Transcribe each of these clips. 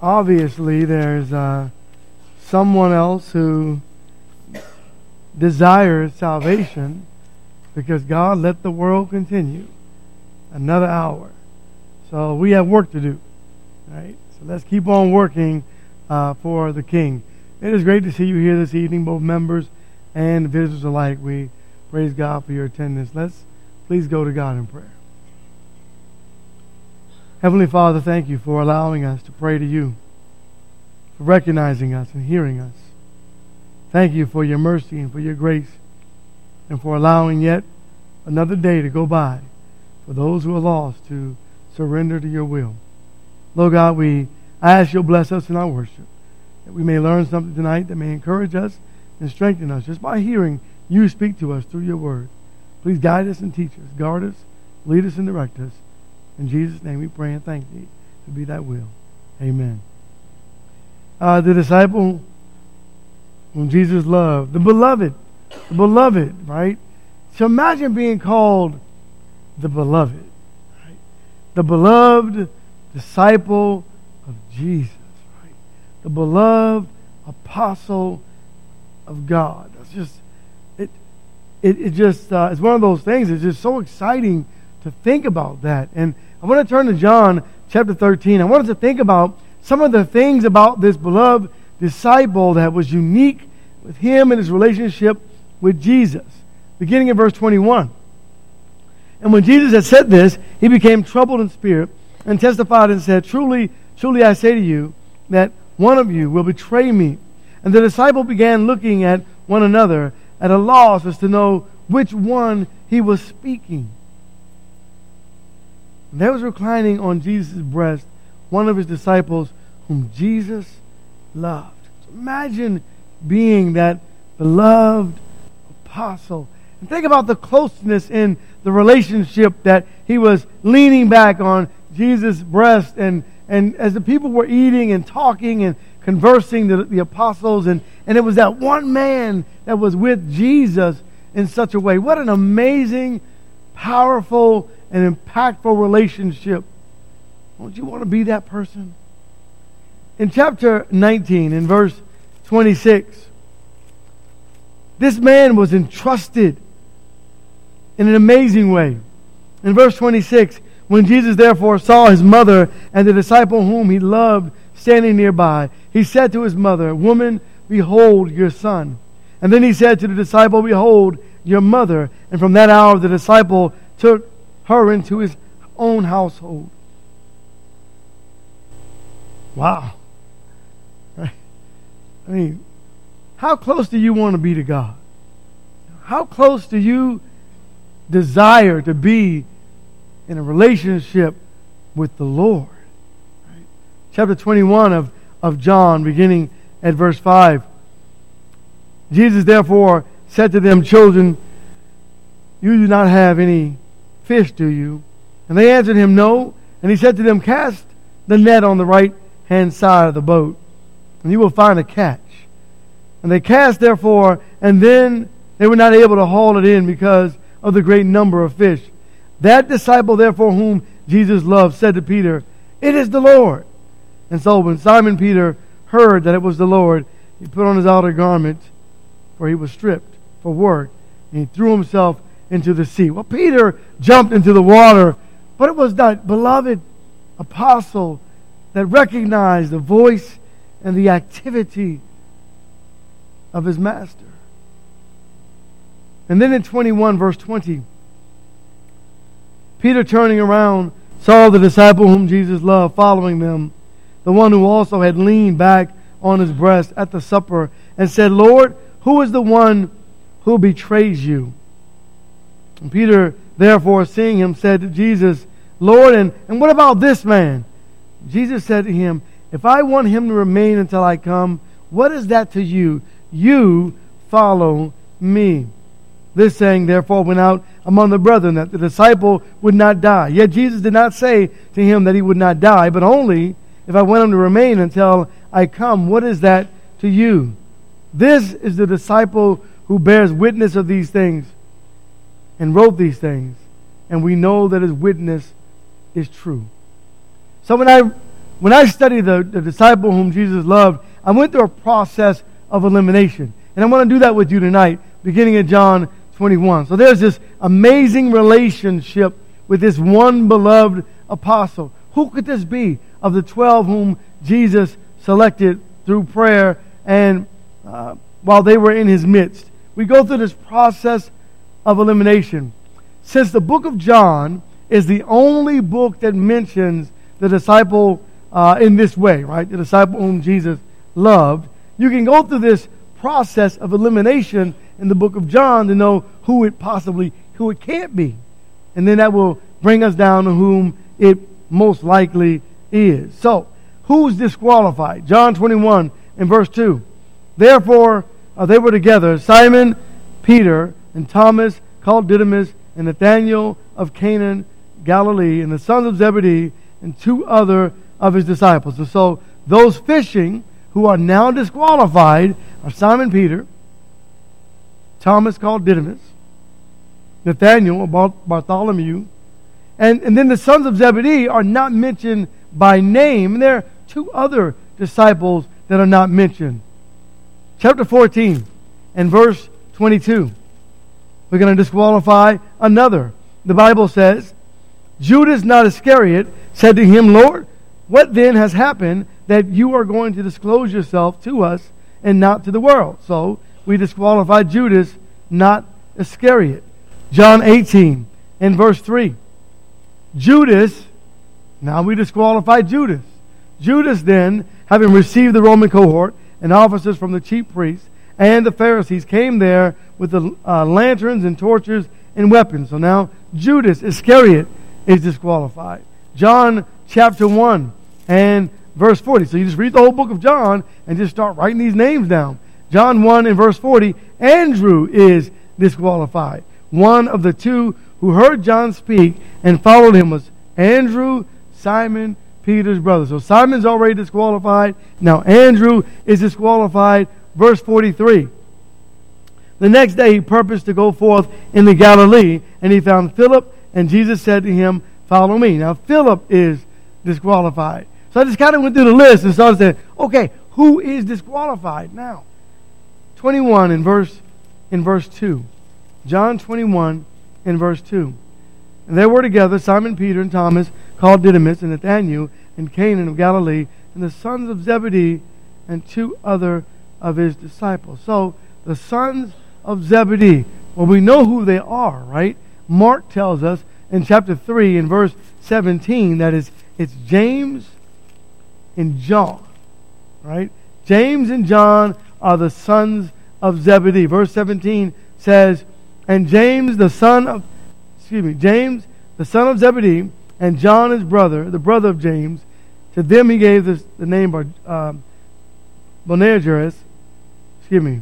obviously there's uh, someone else who desires salvation because God let the world continue another hour. So we have work to do, right? So let's keep on working uh, for the King. It is great to see you here this evening, both members and visitors alike. We praise God for your attendance. Let's please go to God in prayer. Heavenly Father, thank you for allowing us to pray to you, for recognizing us and hearing us. Thank you for your mercy and for your grace, and for allowing yet another day to go by for those who are lost to surrender to your will. Lord God, we ask you to bless us in our worship, that we may learn something tonight that may encourage us and strengthen us just by hearing you speak to us through your word. Please guide us and teach us, guard us, lead us and direct us. In Jesus' name we pray and thank thee to be thy will. Amen. Uh, the disciple whom Jesus loved, the beloved, the beloved, right? So imagine being called the beloved, right? The beloved disciple of Jesus, right? The beloved apostle of God. That's just it. It, just uh, it's one of those things. It's just so exciting to think about that. And I want to turn to John chapter 13. I wanted to think about some of the things about this beloved disciple that was unique with him and his relationship with Jesus. Beginning in verse 21. And when Jesus had said this, he became troubled in spirit and testified and said, Truly, truly I say to you that one of you will betray me. And the disciple began looking at one another at a loss as to know which one he was speaking. There was reclining on Jesus' breast one of his disciples whom Jesus loved. So imagine being that beloved apostle. And think about the closeness in the relationship that he was leaning back on Jesus' breast. And, and as the people were eating and talking and conversing, the, the apostles, and, and it was that one man that was with Jesus in such a way. What an amazing, powerful, and impactful relationship. Don't you want to be that person? In chapter 19, in verse 26, this man was entrusted in an amazing way. In verse 26, when Jesus therefore saw his mother and the disciple whom he loved standing nearby, he said to his mother, Woman, behold your son. And then he said to the disciple, Behold your mother. And from that hour the disciple took her into his own household. Wow. Right? I mean, how close do you want to be to God? How close do you desire to be in a relationship with the Lord? Right? Chapter 21 of, of John, beginning at verse 5. Jesus therefore said to them, Children, you do not have any fish, do you? And they answered him, No. And he said to them, Cast the net on the right hand side of the boat, and you will find a catch. And they cast, therefore, and then they were not able to haul it in because of the great number of fish. That disciple, therefore, whom Jesus loved, said to Peter, It is the Lord. And so when Simon Peter heard that it was the Lord, he put on his outer garment, for he was stripped for work, and he threw himself into the sea. Well, Peter jumped into the water, but it was that beloved apostle that recognized the voice and the activity of his master. And then in 21, verse 20, Peter turning around saw the disciple whom Jesus loved following them, the one who also had leaned back on his breast at the supper, and said, Lord, who is the one who betrays you? And Peter, therefore, seeing him, said to Jesus, Lord, and, and what about this man? Jesus said to him, If I want him to remain until I come, what is that to you? You follow me. This saying, therefore, went out among the brethren that the disciple would not die. Yet Jesus did not say to him that he would not die, but only if I want him to remain until I come. What is that to you? This is the disciple who bears witness of these things and wrote these things, and we know that his witness is true. So when I when I studied the, the disciple whom Jesus loved, I went through a process of elimination. And I want to do that with you tonight, beginning in John 21. So there's this amazing relationship with this one beloved apostle. Who could this be of the 12 whom Jesus selected through prayer and uh, while they were in his midst? We go through this process of elimination. Since the book of John is the only book that mentions the disciple uh, in this way, right? The disciple whom Jesus loved. You can go through this process of elimination in the book of John to know who it possibly, who it can't be. And then that will bring us down to whom it most likely is. So, who's disqualified? John 21 and verse 2. Therefore, uh, they were together Simon, Peter, and Thomas, called Didymus, and Nathanael of Canaan, Galilee, and the sons of Zebedee, and two other of his disciples. And so, those fishing who are now disqualified are Simon Peter, Thomas called Didymus, Nathanael, Bartholomew, and, and then the sons of Zebedee are not mentioned by name. And there are two other disciples that are not mentioned. Chapter 14 and verse 22. We're going to disqualify another. The Bible says, Judas, not Iscariot, said to him, Lord, what then has happened that you are going to disclose yourself to us and not to the world? So we disqualify Judas, not Iscariot. John 18 and verse 3. Judas, now we disqualify Judas. Judas then, having received the Roman cohort and officers from the chief priests and the Pharisees, came there with the uh, lanterns and torches and weapons. So now Judas Iscariot is disqualified. John chapter 1 and verse 40. So you just read the whole book of John and just start writing these names down. John 1 and verse 40, Andrew is disqualified. One of the two who heard John speak and followed him was Andrew, Simon, Peter's brother. So Simon's already disqualified. Now Andrew is disqualified. Verse 43. The next day he purposed to go forth in the Galilee, and he found Philip, and Jesus said to him, Follow me. Now Philip is disqualified. So I just kind of went through the list and started saying, okay, who is disqualified now? 21 in verse in verse 2. John 21 in verse 2. And there were together Simon Peter and Thomas, called Didymus, and Nathanael, and Canaan of Galilee, and the sons of Zebedee, and two other of his disciples. So, the sons of Zebedee. Well, we know who they are, right? Mark tells us in chapter 3, in verse 17, that is, it's James and John, right? James and John are the sons of Zebedee. Verse 17 says, and James, the son of, excuse me, James, the son of Zebedee, and John, his brother, the brother of James, to them he gave this, the name uh, Boanerges, excuse me,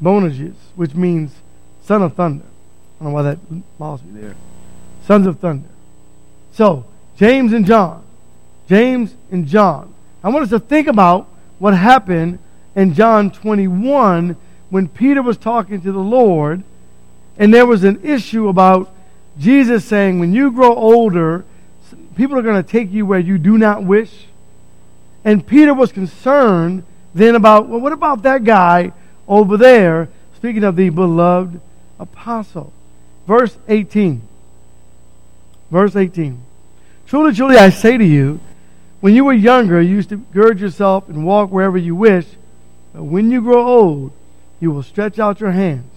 Boanerges, which means son of thunder. I don't know why that lost me there. Sons of thunder. So, James and John. James and John. I want us to think about what happened in John 21 when Peter was talking to the Lord, and there was an issue about Jesus saying, when you grow older, people are going to take you where you do not wish. And Peter was concerned then about, well, what about that guy over there, speaking of the beloved apostle? Verse 18. Verse 18. Truly, truly, I say to you, when you were younger, you used to gird yourself and walk wherever you wish. But when you grow old, you will stretch out your hands,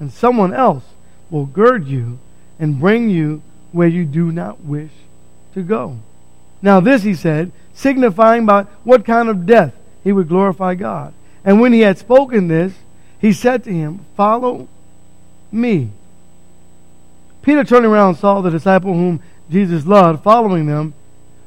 and someone else will gird you and bring you where you do not wish to go. Now, this he said, signifying by what kind of death he would glorify God. And when he had spoken this, he said to him, Follow me. Peter turning around saw the disciple whom Jesus loved following them,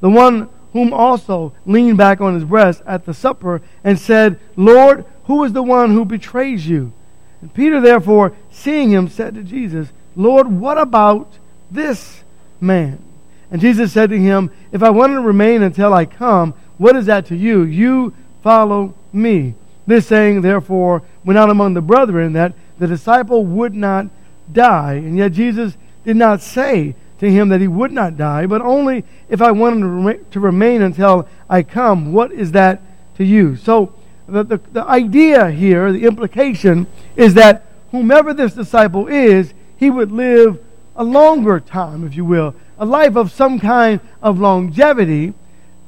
the one whom also leaned back on his breast at the supper and said, Lord, who is the one who betrays you? And Peter, therefore, seeing him, said to Jesus, Lord, what about this man? And Jesus said to him, If I want to remain until I come, what is that to you? You follow me. This saying, therefore, went out among the brethren that the disciple would not die. And yet Jesus did not say to him that he would not die, but only if I wanted to remain until I come. What is that to you? So, the, the, the idea here, the implication, is that whomever this disciple is, he would live a longer time, if you will, a life of some kind of longevity.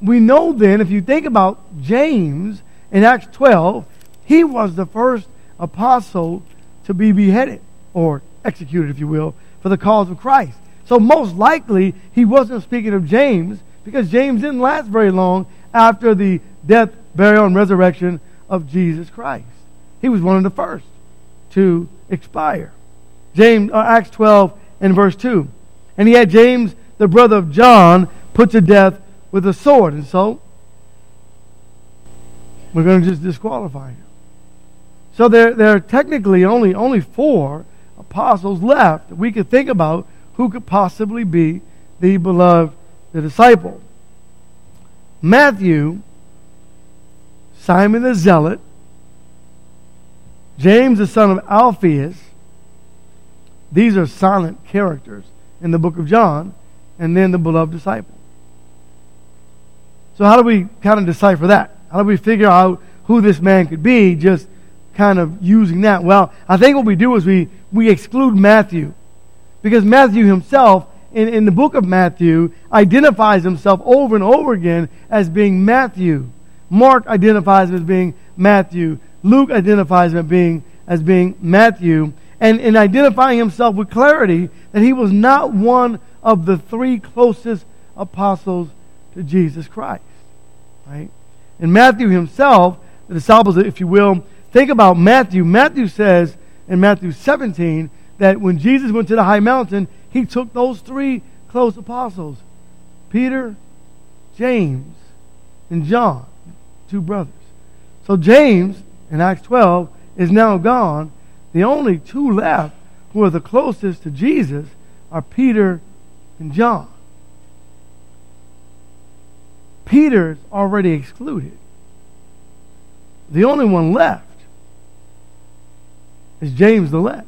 We know then, if you think about James in Acts 12, he was the first apostle to be beheaded or executed, if you will, for the cause of Christ. So most likely he wasn't speaking of James because James didn't last very long after the death, burial, and resurrection of Jesus Christ. He was one of the first to expire. James, uh, Acts 12 and verse 2. And he had James, the brother of John, put to death with a sword. And so we're going to just disqualify him. So there, there are technically only, only four apostles left that we could think about who could possibly be the beloved the disciple. Matthew, Simon the Zealot, James the son of Alphaeus, these are silent characters in the book of John, and then the beloved disciple. So, how do we kind of decipher that? How do we figure out who this man could be just kind of using that? Well, I think what we do is we, we exclude Matthew because Matthew himself, in, in the book of Matthew, identifies himself over and over again as being Matthew. Mark identifies him as being Matthew. Luke identifies him as being, as being Matthew. And in identifying himself with clarity, that he was not one of the three closest apostles to Jesus Christ. Right? And Matthew himself, the disciples, if you will, think about Matthew. Matthew says in Matthew 17 that when Jesus went to the high mountain, he took those three close apostles Peter, James, and John, two brothers. So James, in Acts 12, is now gone. The only two left who are the closest to Jesus are Peter and John. Peter's already excluded. The only one left is James the less.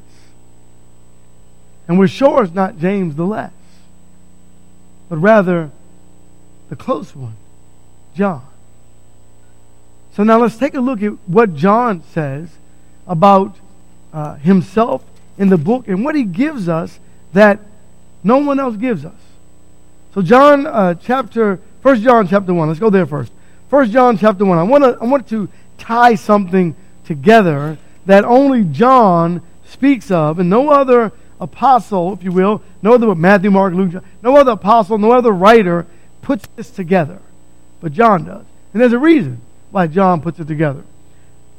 And we're sure it's not James the less, but rather the close one, John. So now let's take a look at what John says about uh, himself in the book and what he gives us that no one else gives us. So John uh, chapter, First John chapter 1, let's go there first. First John chapter 1. I want to I want to tie something together that only John speaks of and no other apostle, if you will, no other Matthew, Mark, Luke, no other apostle, no other writer puts this together. But John does. And there's a reason why John puts it together.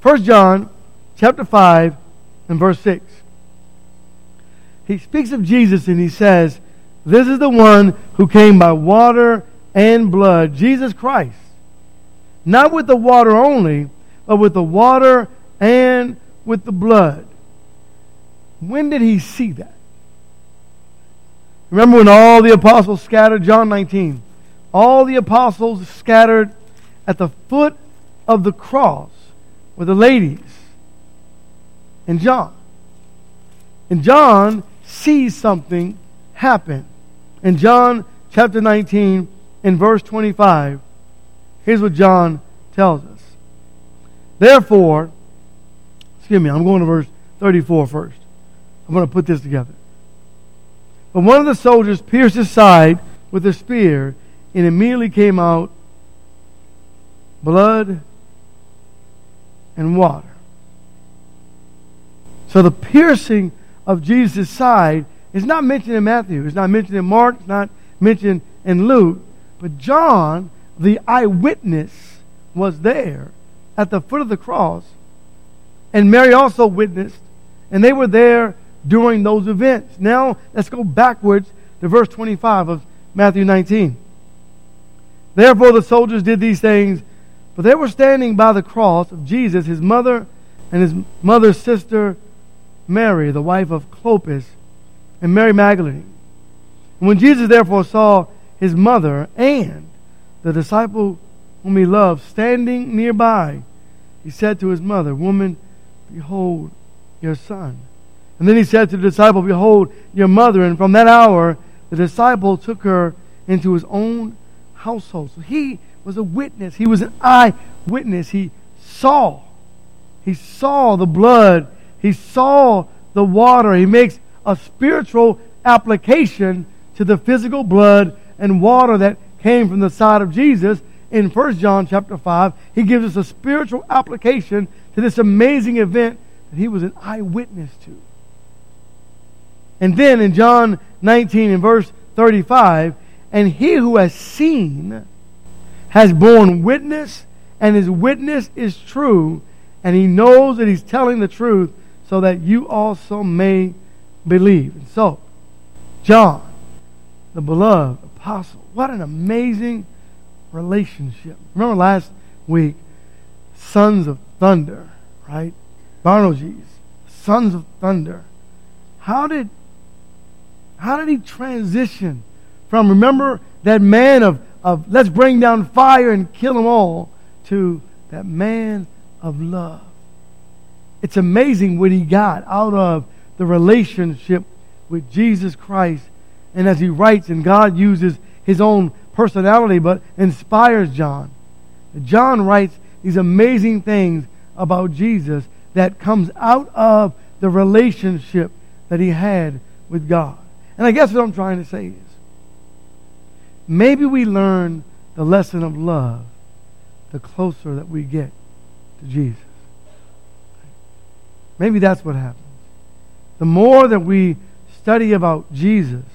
First John chapter 5 and verse 6. He speaks of Jesus and he says, This is the one who came by water and blood, Jesus Christ. Not with the water only, but with the water and with the blood. When did he see that? Remember when all the apostles scattered? John 19. All the apostles scattered at the foot of the cross with the ladies and John. And John sees something happen. In John chapter 19, in verse 25, here's what John tells us. Therefore, excuse me, I'm going to verse 34 first. I'm going to put this together. But one of the soldiers pierced his side with a spear, and immediately came out blood and water. So the piercing of Jesus' side is not mentioned in Matthew. It's not mentioned in Mark. It's not mentioned in Luke. But John, the eyewitness, was there at the foot of the cross. And Mary also witnessed. And they were there during those events. Now, let's go backwards to verse 25 of Matthew 19. Therefore, the soldiers did these things, but they were standing by the cross of Jesus, his mother, and his mother's sister, Mary, the wife of Clopas, and Mary Magdalene. When Jesus therefore saw his mother and the disciple whom he loved standing nearby, he said to his mother, Woman, behold your son. And then he said to the disciple, Behold, your mother. And from that hour, the disciple took her into his own household. So he was a witness. He was an eyewitness. He saw. He saw the blood. He saw the water. He makes a spiritual application to the physical blood and water that came from the side of Jesus in 1 John chapter 5. He gives us a spiritual application to this amazing event that he was an eyewitness to. And then in John 19 and verse 35, and he who has seen has borne witness, and his witness is true, and he knows that he's telling the truth, so that you also may believe. And so, John, the beloved apostle, what an amazing relationship. Remember last week, sons of thunder, right? Boanerges, sons of thunder. How did how did he transition from remember that man of, of let's bring down fire and kill them all to that man of love? It's amazing what he got out of the relationship with Jesus Christ. And as he writes, and God uses his own personality, but inspires John. John writes these amazing things about Jesus that comes out of the relationship that he had with God. And I guess what I'm trying to say is maybe we learn the lesson of love the closer that we get to Jesus. Maybe that's what happens. The more that we study about Jesus,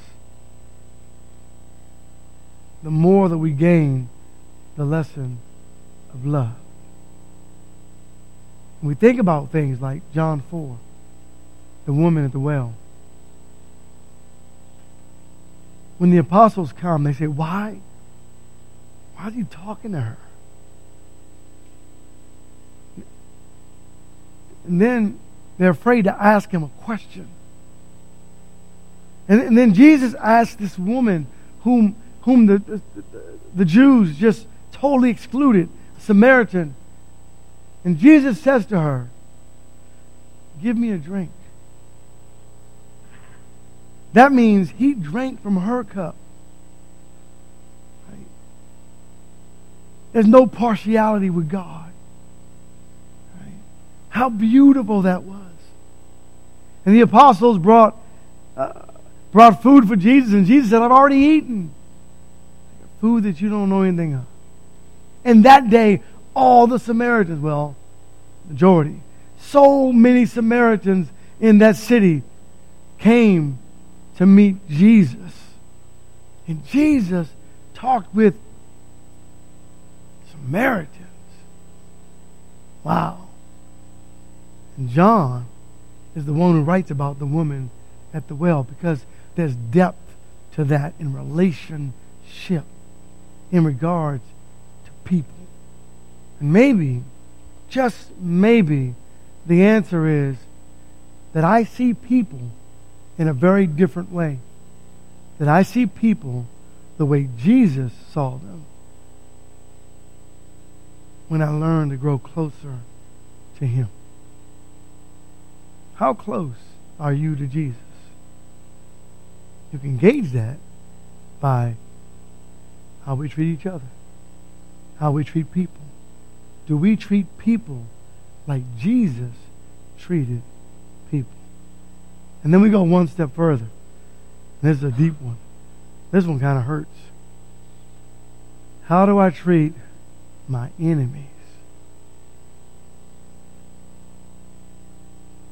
the more that we gain the lesson of love. When we think about things like John 4, the woman at the well. When the apostles come, they say, Why? Why are you talking to her? And then they're afraid to ask him a question. And, and then Jesus asked this woman, whom, whom the, the, the Jews just totally excluded, Samaritan. And Jesus says to her, Give me a drink. That means he drank from her cup. Right? There's no partiality with God. How beautiful that was. And the apostles brought, uh, brought food for Jesus, and Jesus said, I've already eaten. Food that you don't know anything of. And that day, all the Samaritans, well, majority, so many Samaritans in that city came to meet Jesus. And Jesus talked with Samaritans. Wow. John is the one who writes about the woman at the well because there's depth to that in relationship in regards to people. And maybe, just maybe, the answer is that I see people in a very different way. That I see people the way Jesus saw them when I learn to grow closer to Him. How close are you to Jesus? You can gauge that by how we treat each other, how we treat people. Do we treat people like Jesus treated people? And then we go one step further. This is a deep one. This one kind of hurts. How do I treat my enemies?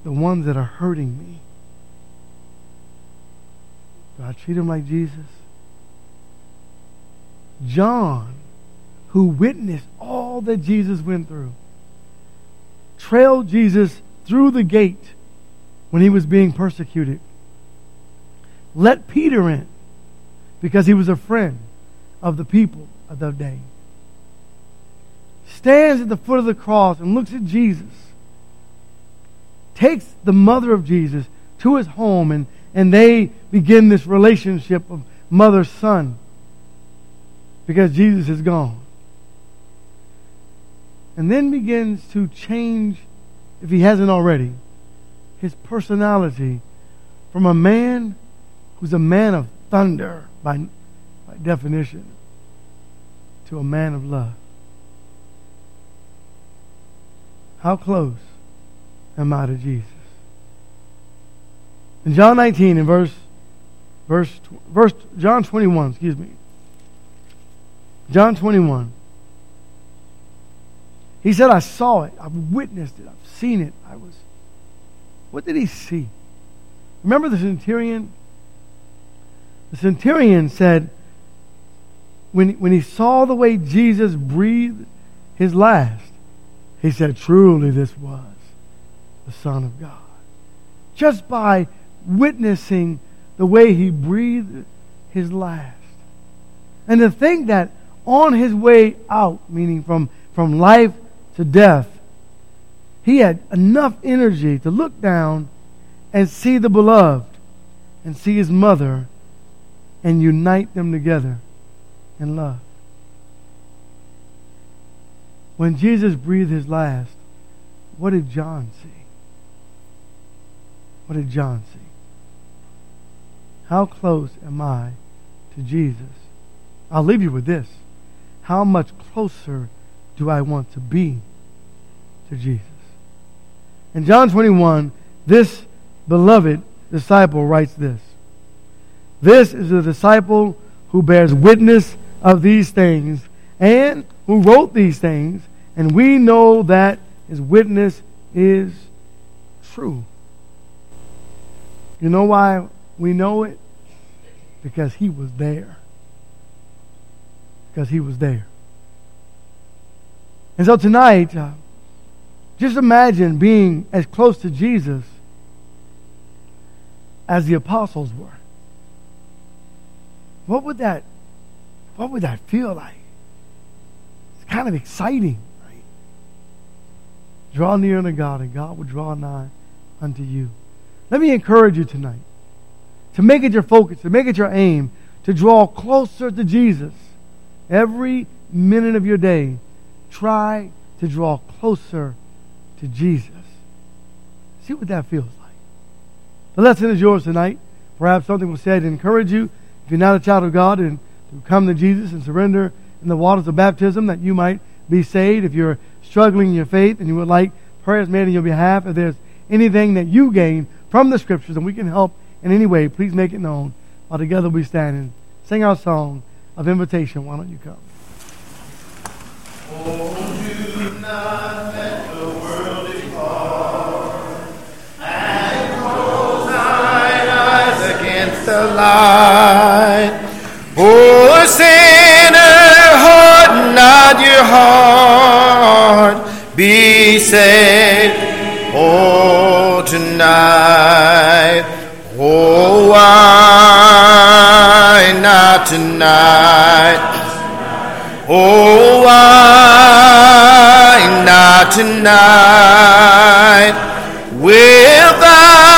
The ones that are hurting me? Do I treat them like Jesus? John, who witnessed all that Jesus went through, trailed Jesus through the gate when he was being persecuted. Let Peter in because he was a friend of the people of the day. Stands at the foot of the cross and looks at Jesus takes the mother of Jesus to his home and, and they begin this relationship of mother son because Jesus is gone. And then begins to change, if he hasn't already, his personality from a man who's a man of thunder by, by definition to a man of love. How close am I to Jesus? In John 19, in verse, verse, verse, John 21, excuse me. John 21. He said, I saw it. I've witnessed it. I've seen it. I was. What did he see? Remember the centurion? The centurion said, when, when he saw the way Jesus breathed his last, he said, Truly, this was the Son of God. Just by witnessing the way he breathed his last. And to think that on his way out, meaning from, from life to death, he had enough energy to look down and see the beloved and see his mother and unite them together in love. When Jesus breathed his last, what did John see? What did John see? How close am I to Jesus? I'll leave you with this. How much closer do I want to be to Jesus? In John 21, this beloved disciple writes this This is the disciple who bears witness of these things and who wrote these things, and we know that his witness is true. You know why we know it? Because he was there. Because he was there. And so tonight, uh, just imagine being as close to Jesus as the apostles were. What would that what would that feel like? It's kind of exciting, right? Draw near unto God, and God will draw nigh unto you. Let me encourage you tonight to make it your focus, to make it your aim, to draw closer to Jesus. Every minute of your day, try to draw closer to Jesus. See what that feels like. The lesson is yours tonight. Perhaps something was said to encourage you. If you're not a child of God and to come to Jesus and surrender in the waters of baptism that you might be saved. If you're struggling in your faith and you would like prayers made on your behalf, if there's anything that you gain from the scriptures and we can help in any way, please make it known while together we stand and sing our song of invitation. Why don't you come? Oh, do not let the world depart and close thine eyes against the light. Oh, sinner, harden not your heart. Be saved, oh, tonight. Oh, why not tonight? Oh, why not tonight? Without